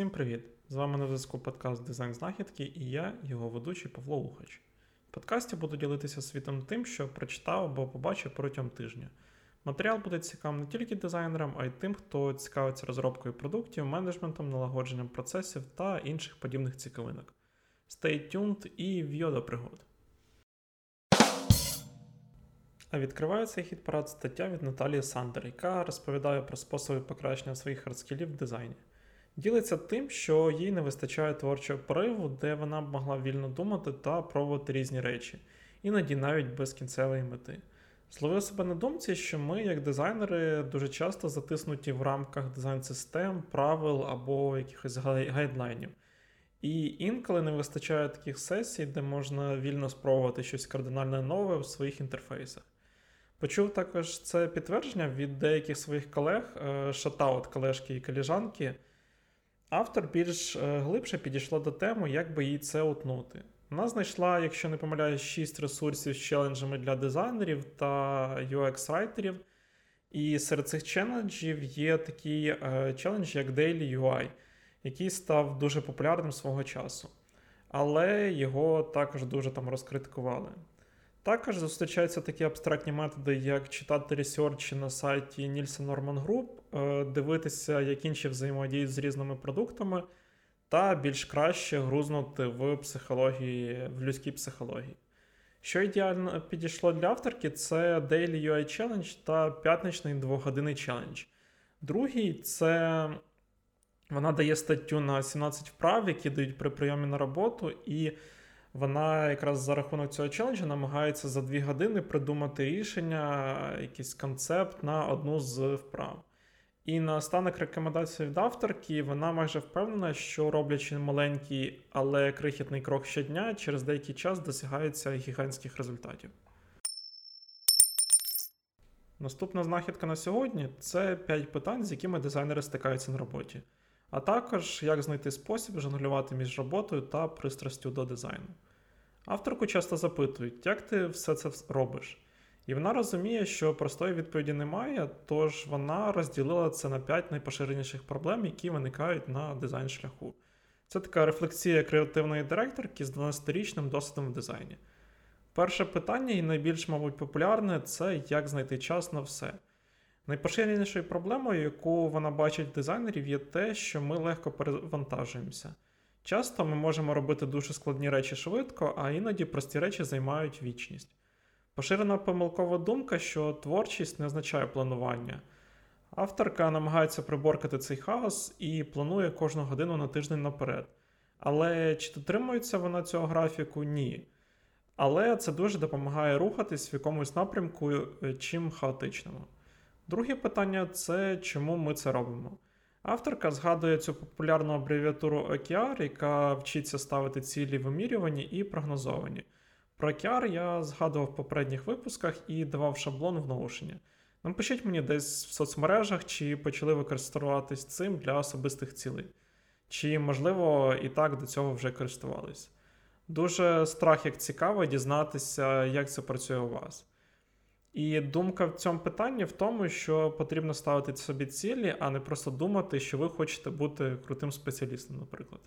Всім привіт! З вами на зв'язку подкаст Дизайн Знахідки і я, його ведучий Павло Ухач. В подкасті буду ділитися світом тим, що прочитав або побачив протягом тижня. Матеріал буде цікавим не тільки дизайнерам, а й тим, хто цікавиться розробкою продуктів, менеджментом, налагодженням процесів та інших подібних цікавинок. Stay tuned і в'йо до пригод. А відкриває цей хіт парад стаття від Наталії Сандер, яка розповідає про способи покращення своїх хардскілів в дизайні. Ділиться тим, що їй не вистачає творчого пориву, де вона б могла вільно думати та пробувати різні речі, іноді навіть без кінцевої мети. Зловив себе на думці, що ми, як дизайнери, дуже часто затиснуті в рамках дизайн-систем, правил або якихось гайдлайнів. І інколи не вистачає таких сесій, де можна вільно спробувати щось кардинально нове в своїх інтерфейсах. Почув також це підтвердження від деяких своїх колег, е, шатаут колежки і коліжанки. Автор більш е, глибше підійшла до теми, як би їй це утнути. Вона знайшла, якщо не помиляюсь, 6 ресурсів з челенджами для дизайнерів та UX-райтерів. І серед цих челенджів є такий е, челендж, як Daily UI, який став дуже популярним свого часу. Але його також дуже там розкритикували. Також зустрічаються такі абстрактні методи, як читати ресерчі на сайті Nielsen Norman Group, е, дивитися, як інші взаємодіють з різними продуктами, та більш краще грузнути в психології, в людській психології. Що ідеально підійшло для авторки, це Daily UI Challenge та п'ятничний двогодинний челендж. Другий це вона дає статтю на 17 вправ, які дають при прийомі на роботу. і вона якраз за рахунок цього челенджу намагається за дві години придумати рішення, якийсь концепт на одну з вправ. І на останок рекомендації від авторки вона майже впевнена, що роблячи маленький, але крихітний крок щодня, через деякий час досягається гігантських результатів. Наступна знахідка на сьогодні це 5 питань, з якими дизайнери стикаються на роботі а також як знайти спосіб жонглювати між роботою та пристрастю до дизайну. Авторку часто запитують, як ти все це робиш? І вона розуміє, що простої відповіді немає, тож вона розділила це на 5 найпоширеніших проблем, які виникають на дизайн шляху. Це така рефлексія креативної директорки з 12-річним досвідом в дизайні. Перше питання, і найбільш, мабуть, популярне це як знайти час на все. Найпоширенішою проблемою, яку вона бачить в дизайнерів, є те, що ми легко перевантажуємося. Часто ми можемо робити дуже складні речі швидко, а іноді прості речі займають вічність. Поширена помилкова думка, що творчість не означає планування. Авторка намагається приборкати цей хаос і планує кожну годину на тиждень наперед. Але чи дотримується вона цього графіку? Ні. Але це дуже допомагає рухатись в якомусь напрямку, е, чим хаотичному. Друге питання це чому ми це робимо. Авторка згадує цю популярну абревіатуру OKR, яка вчиться ставити цілі вимірювані і прогнозовані. Про OKR я згадував в попередніх випусках і давав шаблон в наушення. Напишіть мені десь в соцмережах, чи почали використовуватись цим для особистих цілей, чи, можливо, і так до цього вже користувались. Дуже страх, як цікаво, дізнатися, як це працює у вас. І думка в цьому питанні в тому, що потрібно ставити собі цілі, а не просто думати, що ви хочете бути крутим спеціалістом, наприклад.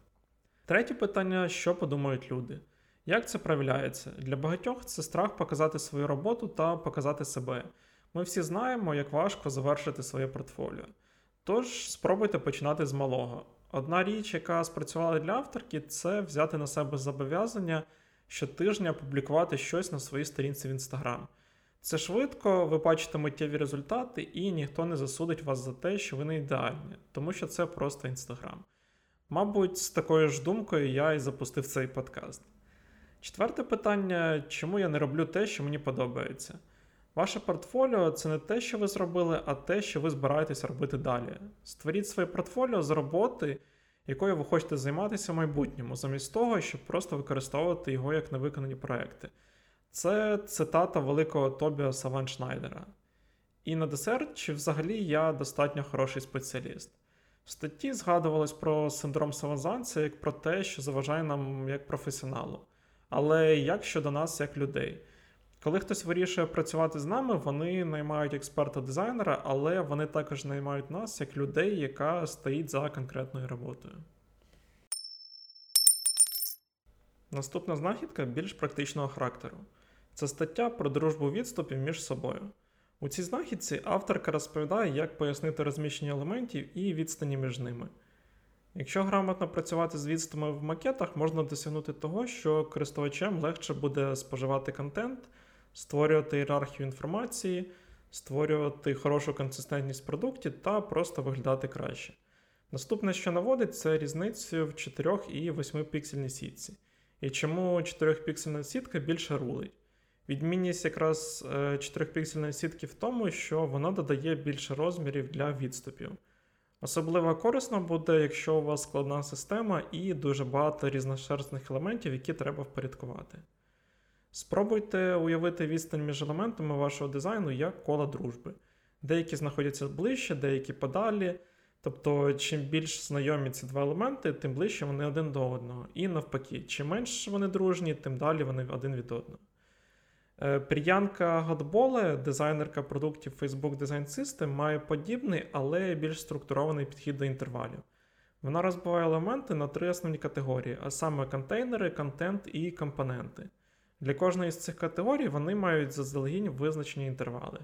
Третє питання: що подумають люди? Як це проявляється? Для багатьох це страх показати свою роботу та показати себе. Ми всі знаємо, як важко завершити своє портфоліо. Тож спробуйте починати з малого. Одна річ, яка спрацювала для авторки, це взяти на себе зобов'язання щотижня публікувати щось на своїй сторінці в Інстаграм. Це швидко, ви бачите миттєві результати, і ніхто не засудить вас за те, що ви не ідеальні, тому що це просто Інстаграм. Мабуть, з такою ж думкою я і запустив цей подкаст. Четверте питання: чому я не роблю те, що мені подобається? Ваше портфоліо це не те, що ви зробили, а те, що ви збираєтесь робити далі. Створіть своє портфоліо з роботи, якою ви хочете займатися в майбутньому, замість того, щоб просто використовувати його як невиконані проекти. Це цитата великого Тобіаса Ван Шнайдера. І на десерт, чи взагалі я достатньо хороший спеціаліст. В статті згадувалось про синдром самозванця як про те, що заважає нам як професіоналу. Але як щодо нас, як людей? Коли хтось вирішує працювати з нами, вони наймають експерта-дизайнера, але вони також наймають нас як людей, яка стоїть за конкретною роботою. Наступна знахідка більш практичного характеру. Це стаття про дружбу відступів між собою. У цій знахідці авторка розповідає, як пояснити розміщення елементів і відстані між ними. Якщо грамотно працювати з відступами в макетах, можна досягнути того, що користувачам легше буде споживати контент, створювати ієрархію інформації, створювати хорошу консистентність в продукті та просто виглядати краще. Наступне, що наводить, це різницю в 4 і 8 піксельній сітці. І чому 4-піксельна сітка більше рулить. Відмінність якраз 4-піксельної е, сітки в тому, що вона додає більше розмірів для відступів. Особливо корисно буде, якщо у вас складна система і дуже багато різношерстних елементів, які треба впорядкувати. Спробуйте уявити відстань між елементами вашого дизайну як кола дружби. Деякі знаходяться ближче, деякі подалі. Тобто, чим більш знайомі ці два елементи, тим ближче вони один до одного. І навпаки, чим менш вони дружні, тим далі вони один від одного. Е, Пріянка Годболе, дизайнерка продуктів Facebook Design System, має подібний, але більш структурований підхід до інтервалів. Вона розбиває елементи на три основні категорії, а саме контейнери, контент і компоненти. Для кожної з цих категорій вони мають заздалегідь визначені інтервали.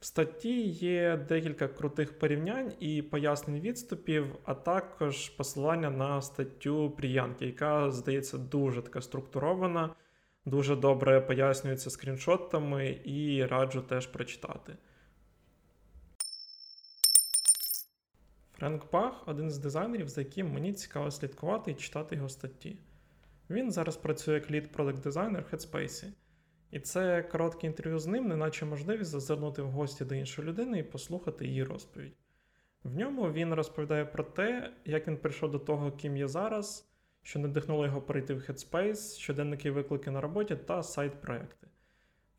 В статті є декілька крутих порівнянь і пояснень відступів, а також посилання на статтю Пріянки, яка, здається, дуже така структурована, дуже добре пояснюється скріншотами і раджу теж прочитати. Френк Бах один з дизайнерів, за яким мені цікаво слідкувати і читати його статті. Він зараз працює як лід продакт дизайнер в Headspace. І це коротке інтерв'ю з ним, неначе можливість зазирнути в гості до іншої людини і послухати її розповідь. В ньому він розповідає про те, як він прийшов до того, ким є зараз, що надихнуло його перейти в Headspace, щоденники виклики на роботі та сайт-проекти.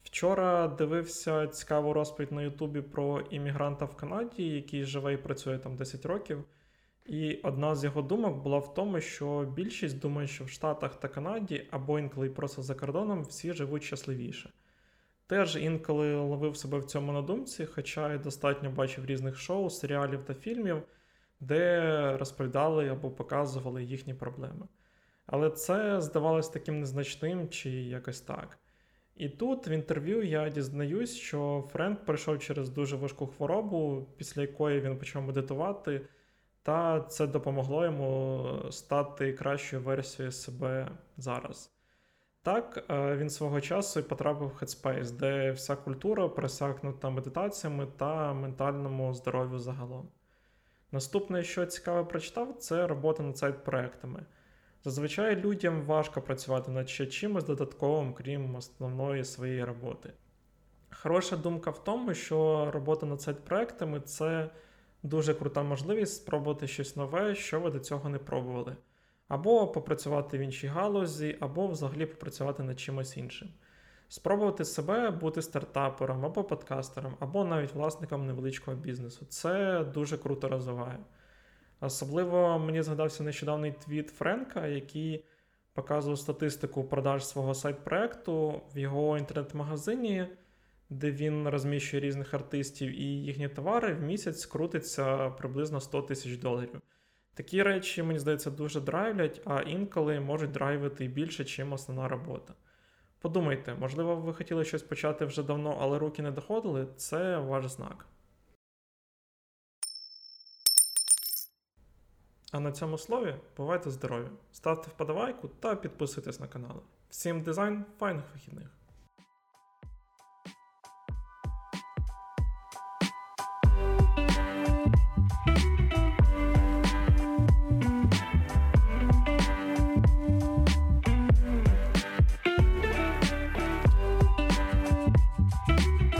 Вчора дивився цікаву розповідь на Ютубі про іммігранта в Канаді, який живе і працює там 10 років. І одна з його думок була в тому, що більшість думає, що в Штатах та Канаді або інколи просто за кордоном всі живуть щасливіше. Теж інколи ловив себе в цьому на думці, хоча й достатньо бачив різних шоу, серіалів та фільмів, де розповідали або показували їхні проблеми. Але це здавалось таким незначним чи якось так. І тут в інтерв'ю я дізнаюсь, що Френк пройшов через дуже важку хворобу, після якої він почав медитувати. Та це допомогло йому стати кращою версією себе зараз. Так, е, він свого часу і потрапив в Headspace, де вся культура присякнута медитаціями та ментальному здоров'ю загалом. Наступне, що цікаво прочитав, це робота над сайт-проектами. Зазвичай людям важко працювати над ще чимось додатковим, крім основної своєї роботи. Хороша думка в тому, що робота над сайт-проектами це дуже крута можливість спробувати щось нове, що ви до цього не пробували. Або попрацювати в іншій галузі, або взагалі попрацювати над чимось іншим. Спробувати себе бути стартапером або подкастером, або навіть власником невеличкого бізнесу. Це дуже круто розвиває. Особливо мені згадався нещодавний твіт Френка, який показував статистику продаж свого сайт-проекту в його інтернет-магазині де він розміщує різних артистів і їхні товари, в місяць крутиться приблизно 100 тисяч доларів. Такі речі, мені здається, дуже драйвлять, а інколи можуть драйвити більше, ніж основна робота. Подумайте, можливо, ви хотіли щось почати вже давно, але руки не доходили, це ваш знак. А на цьому слові бувайте здорові! Ставте вподобайку та підписуйтесь на канал. Всім дизайн, файних вихідних!